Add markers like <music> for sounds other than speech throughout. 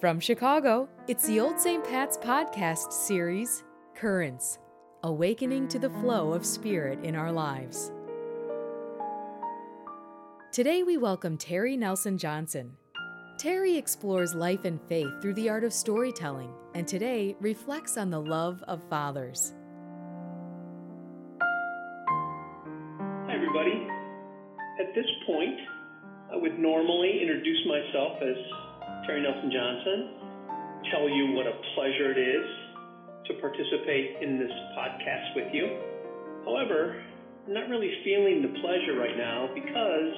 From Chicago, it's the Old St. Pat's podcast series, Currents Awakening to the Flow of Spirit in Our Lives. Today we welcome Terry Nelson Johnson. Terry explores life and faith through the art of storytelling, and today reflects on the love of fathers. Hi, everybody. At this point, I would normally introduce myself as Terry Nelson Johnson, tell you what a pleasure it is to participate in this podcast with you. However, I'm not really feeling the pleasure right now because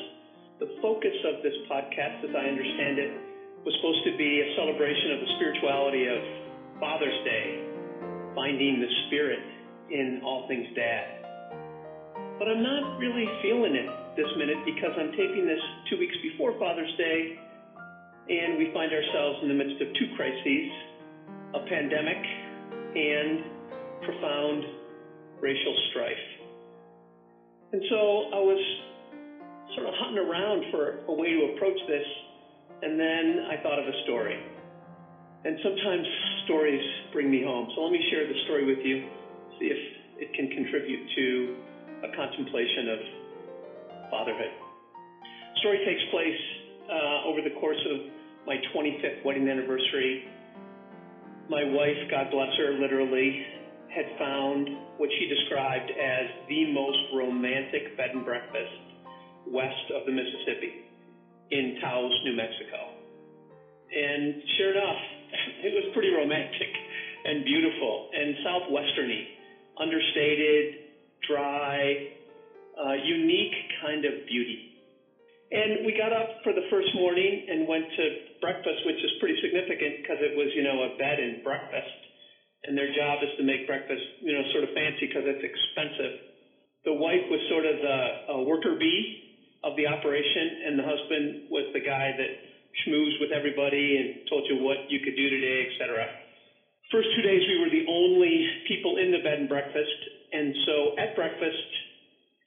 the focus of this podcast, as I understand it, was supposed to be a celebration of the spirituality of Father's Day, finding the spirit in all things dad. But I'm not really feeling it this minute because I'm taping this two weeks before Father's Day and we find ourselves in the midst of two crises a pandemic and profound racial strife. And so I was sort of hunting around for a way to approach this, and then I thought of a story. And sometimes stories bring me home. So let me share the story with you, see if it can contribute to a contemplation of fatherhood. The story takes place uh, over the course of my 25th wedding anniversary. My wife, God bless her, literally had found what she described as the most romantic bed and breakfast west of the Mississippi in Taos, New Mexico. And sure enough, <laughs> it was pretty romantic and beautiful and southwesterny, understated, dry, uh, unique kind of beauty. And we got up for the first morning and went to which is pretty significant because it was, you know, a bed and breakfast. And their job is to make breakfast, you know, sort of fancy because it's expensive. The wife was sort of the worker bee of the operation, and the husband was the guy that schmoozed with everybody and told you what you could do today, etc. First two days, we were the only people in the bed and breakfast, and so at breakfast,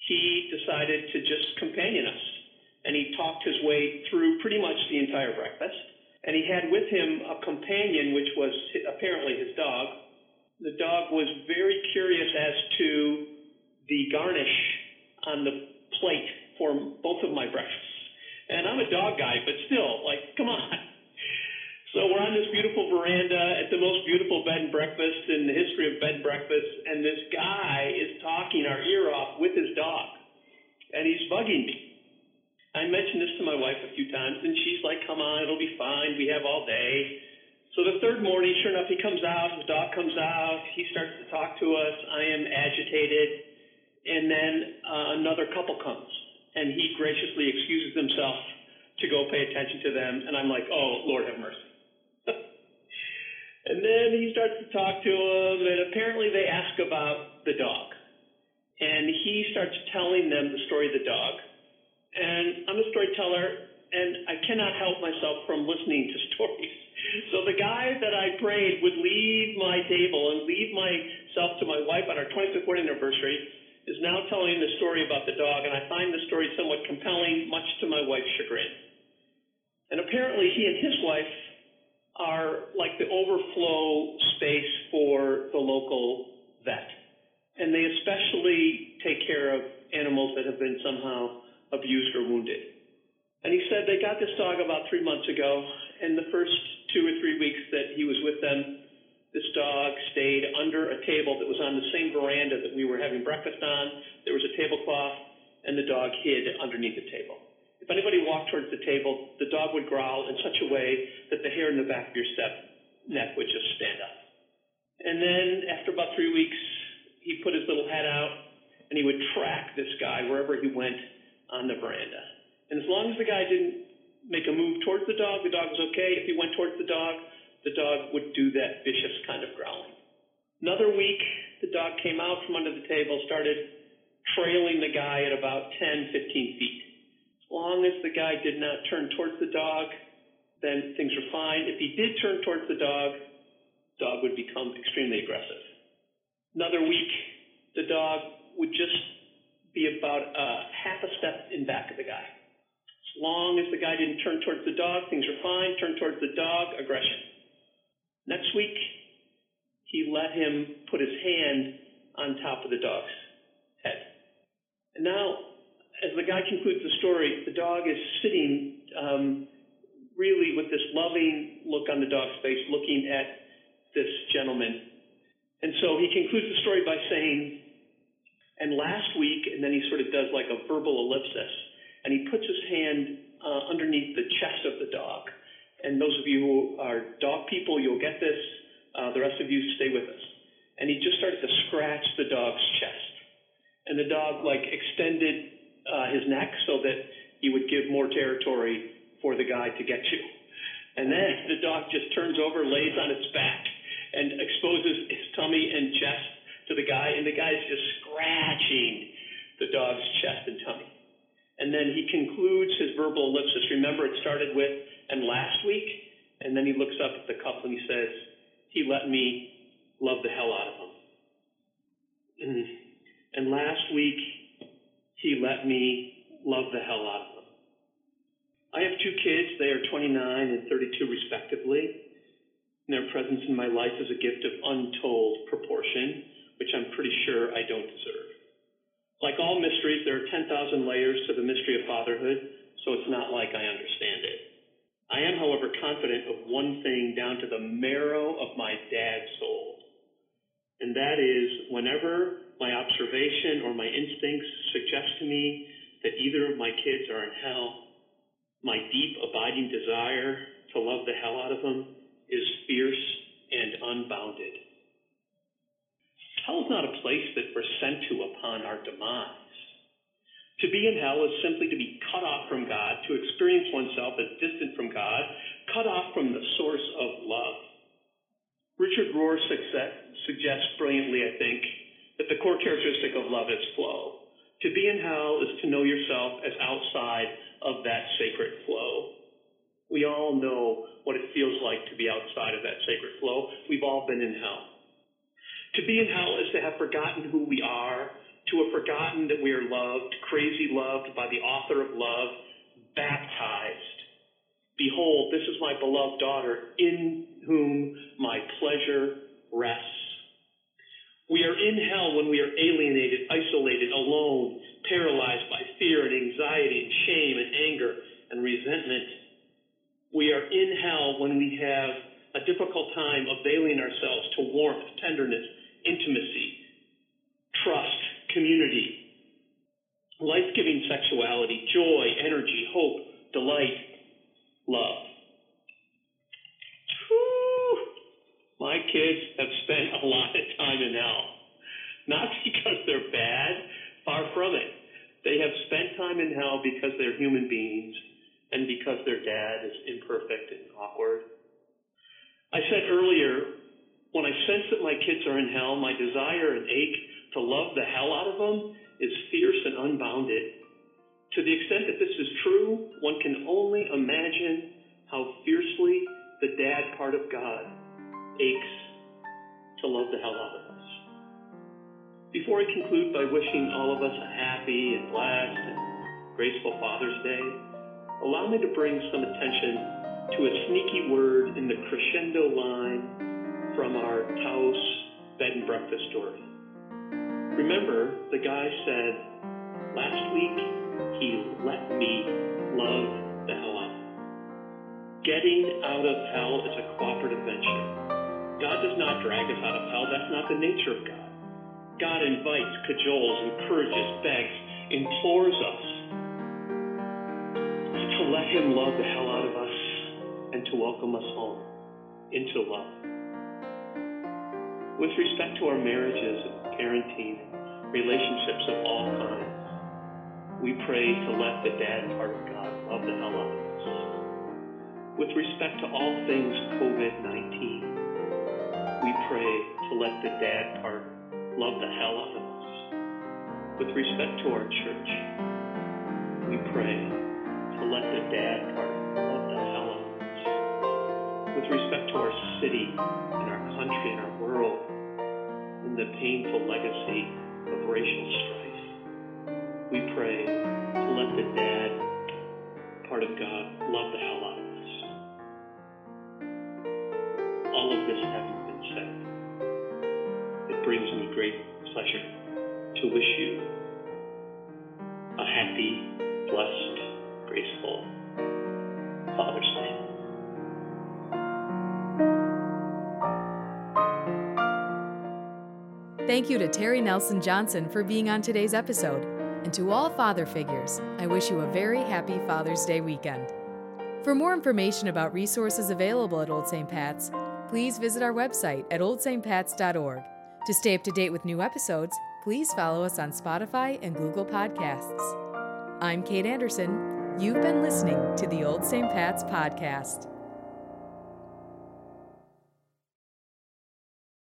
he decided to just companion us and he talked his way through pretty much the entire breakfast. And he had with him a companion, which was apparently his dog. The dog was very curious as to the garnish on the plate for both of my breakfasts. And I'm a dog guy, but still, like, come on. <laughs> So we're on this beautiful veranda at the most beautiful bed and breakfast in the history of bed and breakfast, and this guy is talking our ear off with his dog, and he's bugging me. I mentioned this to my wife a few times, and she's like, come on, it'll be fine. We have all day. So the third morning, sure enough, he comes out, his dog comes out, he starts to talk to us. I am agitated. And then uh, another couple comes, and he graciously excuses himself to go pay attention to them. And I'm like, oh, Lord have mercy. <laughs> and then he starts to talk to them, and apparently they ask about the dog. And he starts telling them the story of the dog and I'm a storyteller, and I cannot help myself from listening to <laughs> stories. So the guy that I prayed would leave my table and leave myself to my wife on our 25th wedding anniversary is now telling the story about the dog, and I find the story somewhat compelling, much to my wife's chagrin. And apparently, he and his wife are like the overflow space for the local vet. And they especially take care of animals that have been somehow abused or wounded. And he said they got this dog about three months ago, and the first two or three weeks that he was with them, this dog stayed under a table that was on the same veranda that we were having breakfast on. There was a tablecloth, and the dog hid underneath the table. If anybody walked towards the table, the dog would growl in such a way that the hair in the back of your step neck would just stand up. And then after about three weeks, he put his little head out and he would track this guy wherever he went on the veranda. And as long as the guy didn't make a move towards the dog, the dog was okay. If he went towards the dog, the dog would do that vicious kind of growling. Another week, the dog came out from under the table, started trailing the guy at about 10, 15 feet. As long as the guy did not turn towards the dog, then things were fine. If he did turn towards the dog, dog would become extremely aggressive. Another week, the dog would just be about uh, half a step in back of the guy. As long as the guy didn't turn towards the dog, things are fine. Turn towards the dog, aggression. Next week, he let him put his hand on top of the dog's head. And now, as the guy concludes the story, the dog is sitting um, really with this loving look on the dog's face, looking at this gentleman. And so he concludes the story by saying, and last week, and then he sort of does like a verbal ellipsis, and he puts his hand uh, underneath the chest of the dog. And those of you who are dog people, you'll get this. Uh, the rest of you stay with us. And he just started to scratch the dog's chest. And the dog like extended uh, his neck so that he would give more territory for the guy to get to. And then the dog just turns over, lays on its back, and exposes his tummy and chest to the guy, and the guy's just scratching the dog's chest and tummy. And then he concludes his verbal ellipsis. Remember, it started with, and last week, and then he looks up at the couple and he says, He let me love the hell out of him. And, <clears throat> and last week, he let me love the hell out of him. I have two kids. They are 29 and 32, respectively. And their presence in my life is a gift of untold proportion which I'm pretty sure I don't deserve. Like all mysteries, there are 10,000 layers to the mystery of fatherhood, so it's not like I understand it. I am, however, confident of one thing down to the marrow of my dad's soul. And that is whenever my observation or my instincts suggest to me that either of my kids are in hell, my deep, abiding desire to love the hell out of them is fierce and unbounded. Hell is not a place that we're sent to upon our demise. To be in hell is simply to be cut off from God, to experience oneself as distant from God, cut off from the source of love. Richard Rohr suggests brilliantly, I think, that the core characteristic of love is flow. To be in hell is to know yourself as outside of that sacred flow. We all know what it feels like to be outside of that sacred flow. We've all been in hell. To be in hell is to have forgotten who we are, to have forgotten that we are loved, crazy loved by the author of love, baptized. Behold, this is my beloved daughter, in whom my pleasure rests. We are in hell when we are alienated, isolated, alone, paralyzed by fear and anxiety and shame and anger and resentment. We are in hell when we have a difficult time availing ourselves to warmth, tenderness, intimacy, trust, community, life giving sexuality, joy, energy, hope, delight, love. My kids have spent a lot of time in hell. Not <laughs> because they're bad, far from it. They have spent time in hell because they're human beings and because their dad is imperfect and awkward. I said earlier when I sense that my kids are in hell, my desire and ache to love the hell out of them is fierce and unbounded. To the extent that this is true, one can only imagine how fiercely the dad part of God aches to love the hell out of us. Before I conclude by wishing all of us a happy and blessed and graceful Father's Day, allow me to bring some attention to a sneaky word in the crescendo line from our Taos bed and breakfast story. Remember, the guy said, last week he let me love the hell out. Of getting out of hell is a cooperative venture. God does not drag us out of hell. That's not the nature of God. God invites, cajoles, encourages, begs, implores us to let him love the hell out of us and to welcome us home into love with respect to our marriages and parenting relationships of all kinds, we pray to let the dad part of God love the hell out of us. With respect to all things COVID 19, we pray to let the dad part love the hell out of us. With respect to our church, we pray to let the dad part love the hell out of us. With respect to our city and our country and our the painful legacy of racial strife. We pray to let the dad part of God, love the hell out of us. All of this having been said, it brings me great pleasure to wish you a happy, blessed, graceful Father's Day. Thank you to Terry Nelson Johnson for being on today's episode. And to all father figures, I wish you a very happy Father's Day weekend. For more information about resources available at Old St. Pat's, please visit our website at oldstpats.org. To stay up to date with new episodes, please follow us on Spotify and Google Podcasts. I'm Kate Anderson. You've been listening to the Old St. Pat's Podcast.